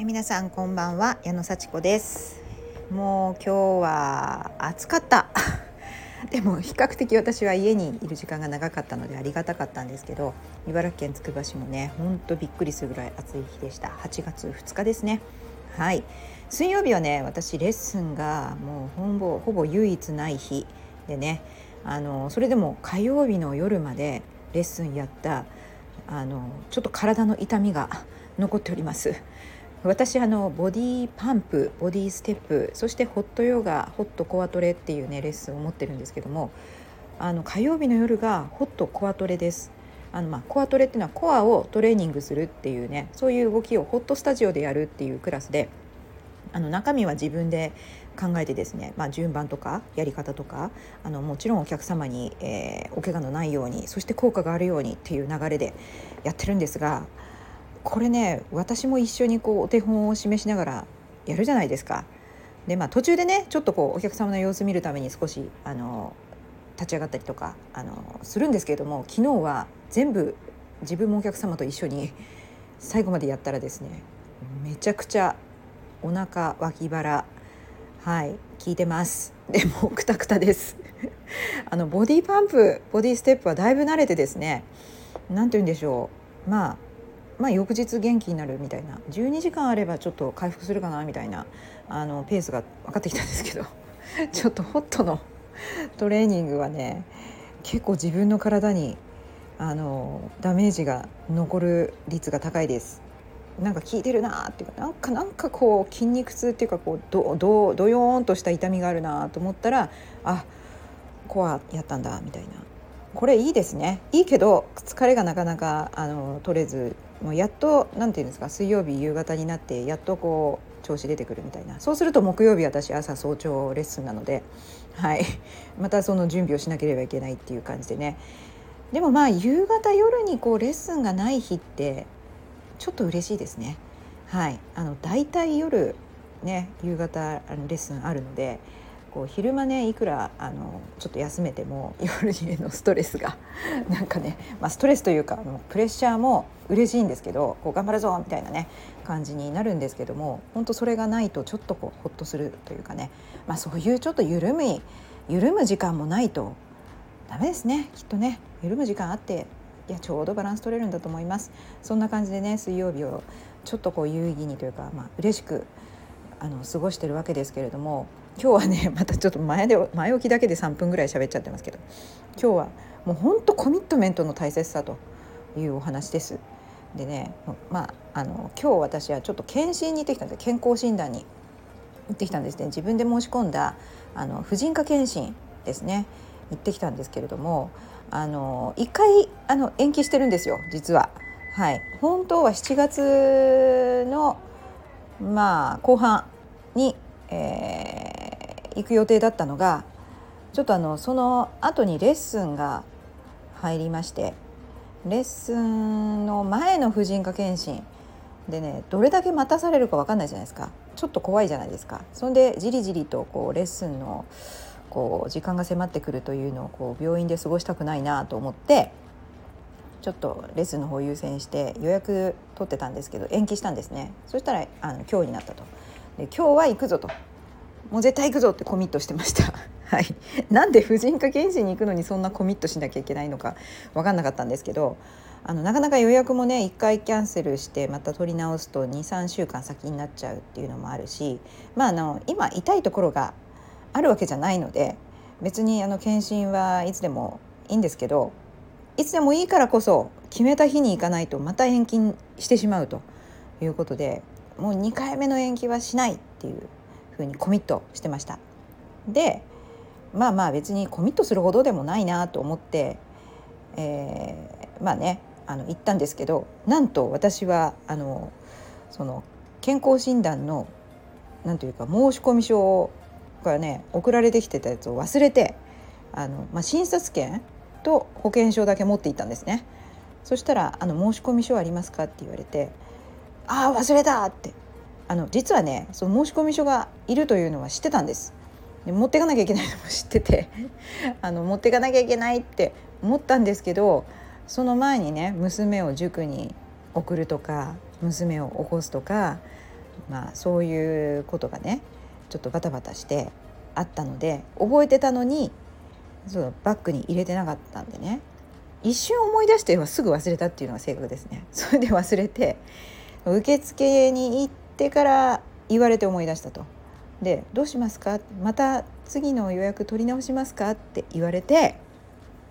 え皆さんこんばんは矢野幸子です。もう今日は暑かった。でも比較的私は家にいる時間が長かったのでありがたかったんですけど茨城県つくば市もねほんとびっくりするぐらい暑い日でした。8月2日ですね。はい。水曜日はね私レッスンがもうほぼほぼ唯一ない日でねあのそれでも火曜日の夜までレッスンやったあのちょっと体の痛みが残っております。私あのボディパンプボディステップそしてホットヨガホットコアトレっていうねレッスンを持ってるんですけどもあの火曜日の夜がホットコアトレです。あのまあコアトレっていうのはコアをトレーニングするっていうねそういう動きをホットスタジオでやるっていうクラスであの中身は自分で考えてですね、まあ、順番とかやり方とかあのもちろんお客様に、えー、お怪我のないようにそして効果があるようにっていう流れでやってるんですがこれね私も一緒にこうお手本を示しながらやるじゃないですか。でまあ途中でねちょっとこうお客様の様子見るために少しあの立ち上がったりとかあのするんですけれども昨日は全部自分もお客様と一緒に最後までやったらですねめちゃくちゃお腹脇腹はい効いてます。でもくたくたです。あのボディパンプボディステップはだいぶ慣れてですね何て言うんでしょう。まあまあ、翌日元気になるみたいな。12時間あればちょっと回復するかなみたいなあのペースが分かってきたんですけど。ちょっとホットのトレーニングはね結構自分の体にあのダメージが残る率が高いです。なんか効いてるなっていうかなんかなんかこう筋肉痛っていうかこうどどどよーんとした痛みがあるなと思ったらあコアやったんだみたいな。これいいですね。いいけど疲れがなかなかあの取れずもうやっと何て言うんですか水曜日夕方になってやっとこう調子出てくるみたいな。そうすると木曜日私朝早朝レッスンなので、はい、またその準備をしなければいけないっていう感じでね。でもまあ夕方夜にこうレッスンがない日ってちょっと嬉しいですね。はい、あの大体夜ね夕方あのレッスンあるのでこう昼間ねいくらあのちょっと休めても夜へのストレスが なんかね、まあ、ストレスというかあのプレッシャーも嬉しいんですけどこう頑張るぞみたいなね感じになるんですけども本当それがないとちょっとこうほっとするというかね、まあ、そういうちょっと緩む緩む時間もないとダメですねきっとね。緩む時間あっていやちょうどバランス取れるんだと思います。そんな感じでね水曜日をちょっとこう有意義にというか、まあ嬉しくあの過ごしてるわけですけれども今日はねまたちょっと前で前置きだけで3分ぐらい喋っちゃってますけど今日はもうほんとコミットメントの大切さというお話です。でねまああの今日私はちょっと検診に行ってきたんです。健康診断に行ってきたんですね。自分で申し込んだあの婦人科検診ですね。行ってきたんですけれどもあの1回あの延期してるんですよ。実は。はい、本当は7月のまあ後半に、えー、行く予定だったのがちょっとあのその後にレッスンが入りましてレッスンの前の婦人科検診でねどれだけ待たされるか分かんないじゃないですか。ちょっと怖いじゃないですか。そんでじりじりとこうレッスンのこう時間が迫ってくるというのをこう病院で過ごしたくないなと思ってちょっとレッスンの方優先して予約取ってたんですけど延期したんですね。そしたらあの今日になったと。で今日は行くぞと。もう絶対行くぞってコミットしてました。はい。なんで婦人科検診に行くのにそんなコミットしなきゃいけないのか分かんなかったんですけどあのなかなか予約もね1回キャンセルしてまた取り直すと23週間先になっちゃうっていうのもあるしまああの今痛いところがあるわけじゃないので別にあの検診はいつでもいいんですけどいつでもいいからこそ決めた日に行かないとまた延期してしまうということでもう2回目の延期はしないっていうふうにコミットしてました。でまあまあ別にコミットするほどでもないなと思って、えー、まあねあの行ったんですけどなんと私はあのその健康診断のなんというか申込書がね送られてきてたやつを忘れてあの、まあ、診察券と保険証だけ持っていたんですねそしたら「あの申込書ありますか?」って言われて「ああ忘れた!」ってあの実はねその申込書がいるというのは知ってたんです。で持っていかなきゃいけないのも知ってて あの持っていかなきゃいけないって思ったんですけどその前にね娘を塾に送るとか娘を起こすとかまあそういうことがねちょっとバタバタしてあったので覚えてたのにそうバッグに入れてなかったんでね一瞬思い出してはすぐ忘れたっていうのが正確ですね。それで忘れて受付に行ってから言われて思い出したと。で「どうしますか？また次の予約取り直しますか?」って言われて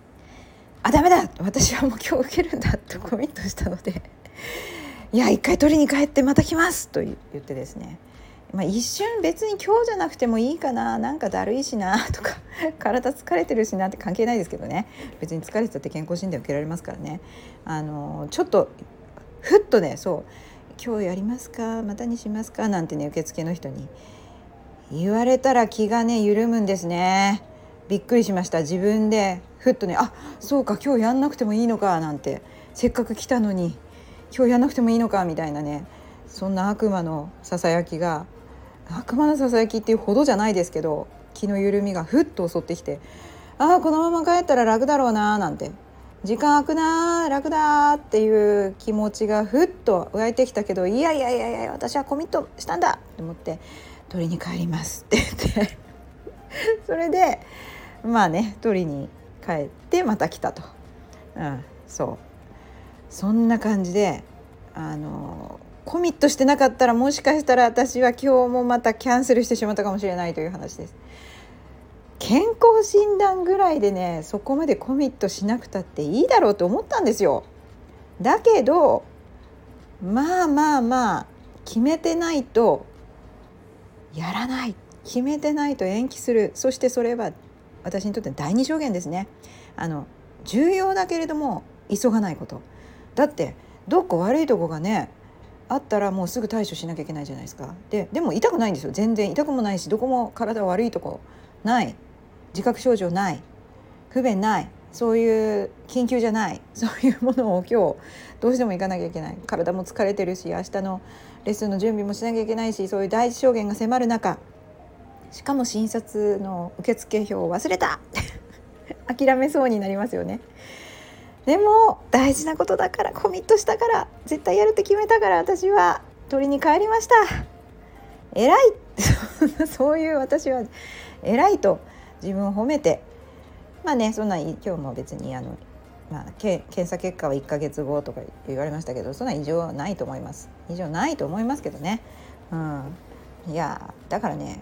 「あダメだ！私はもう今日受けるんだ」とコミットしたので「いや一回取りに帰ってまた来ます」と言ってですね。まあ、一瞬別に今日じゃなくてもいいかな。なんかだるいしな。とか 体疲れてるしなって関係ないですけどね。別に疲れてたって健康診断受けられますからね。あのちょっとふっとねそう「今日やりますか？またにしますか?」なんてね受付の人に。言われたら気がね緩むんですね。びっくりしました。自分で。ふっとねあそうか今日やんなくてもいいのか。なんて。せっかく来たのに。今日やんなくてもいいのか。みたいなね。そんな悪魔のささやきが。悪魔のささやきっていうほどじゃないですけど気の緩みがふっと襲ってきて。ああこのまま帰ったら楽だろうな。なんて。時間空くな楽だっていう気持ちがふっと湧いてきたけどいやいやいやいや私はコミットしたんだと思って取りに帰りますって言ってそれでまあね取りに帰ってまた来たと、うん、そうそんな感じであのコミットしてなかったらもしかしたら私は今日もまたキャンセルしてしまったかもしれないという話です。健康診断ぐらいでねそこまでコミットしなくたっていいだろうと思ったんですよ。だけどまあまあまあ決めてないとやらない。決めてないと延期する。そしてそれは私にとって第二証言ですね。あの重要だけれども急がないこと。だってどっか悪いとこがねあったらもうすぐ対処しなきゃいけないじゃないですか。ででも痛くないんですよ。全然痛くもないしどこも体悪いとこない。自覚症状ない不便ないそういう緊急じゃない そういうものを今日どうしても行かなきゃいけない。体も疲れてるし明日のレッスンの準備もしなきゃいけないしそういう第一証言が迫る中しかも診察の受付票を忘れた。諦めそうになりますよね。でも大事なことだからコミットしたから絶対やるって決めたから私は取りに帰りました。偉い。そういう私は偉いと自分を褒めてまあねそんな今日も別にあの、まあ、検査結果は1ヶ月後とか言われましたけどそんな異常はないと思います。異常ないと思いますけどね。うん。いやだからね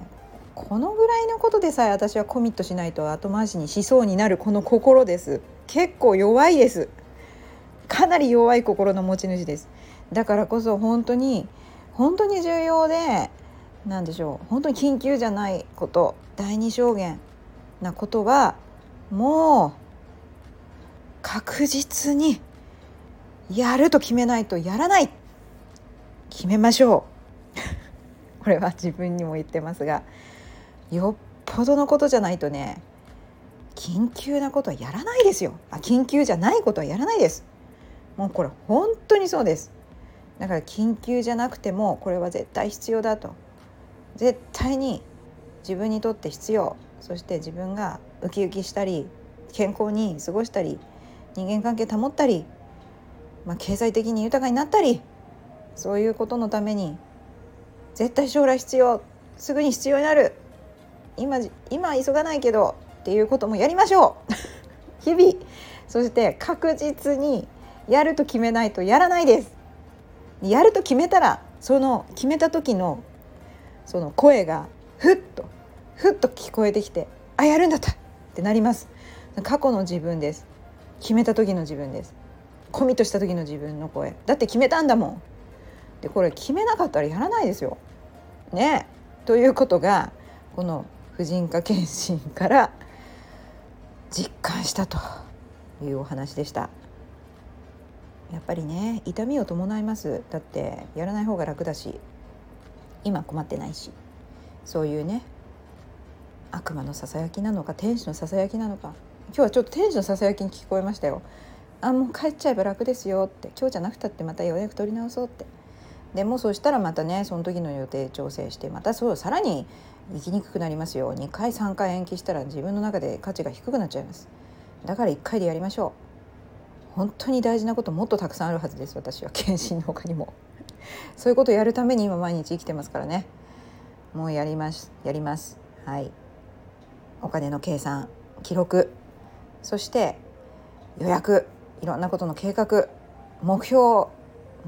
このぐらいのことでさえ私はコミットしないと後回しにしそうになるこの心です。結構弱いです。かなり弱い心の持ち主です。だからこそ本当に本当に重要で何でしょう。本当に緊急じゃないこと。第二証言。なことはもう確実にやると決めないとやらない。決めましょう。これは自分にも言ってますがよっぽどのことじゃないとね緊急なことはやらないですよ。あ緊急じゃないことはやらないです。もうこれ本当にそうです。だから緊急じゃなくてもこれは絶対必要だと。絶対に自分にとって必要。そして自分がウキウキしたり健康に過ごしたり人間関係保ったり、まあ、経済的に豊かになったりそういうことのために絶対将来必要すぐに必要になる。今今急がないけどっていうこともやりましょう。日々。そして確実にやると決めないとやらないです。やると決めたらその決めた時のその声がふっふっと聞こえてきてあやるんだったってなります。過去の自分です。決めた時の自分です。コミットした時の自分の声。だって決めたんだもん。でこれ決めなかったらやらないですよ。ね。ということがこの婦人科検診から実感したというお話でした。やっぱりね痛みを伴います。だってやらない方が楽だし今困ってないし。そういうね悪魔のささやきなのか天使のささやきなのか。今日はちょっと天使のささやきに聞こえましたよ。あもう帰っちゃえば楽ですよって。今日じゃなくたってまた予約取り直そうって。でもそしたらまたねその時の予定調整してまたそうさらに行きにくくなりますよ。2回3回延期したら自分の中で価値が低くなっちゃいます。だから1回でやりましょう。本当に大事なこともっとたくさんあるはずです私は。検診の他にも。そういうことをやるために今毎日生きてますからね。もうやりますやります。はい。お金の計算記録。そして予約。いろんなことの計画。目標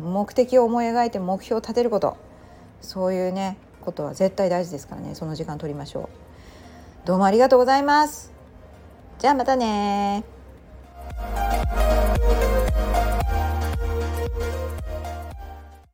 目的を思い描いて目標を立てること。そういうねことは絶対大事ですからね。その時間取りましょう。どうもありがとうございます。じゃあまたね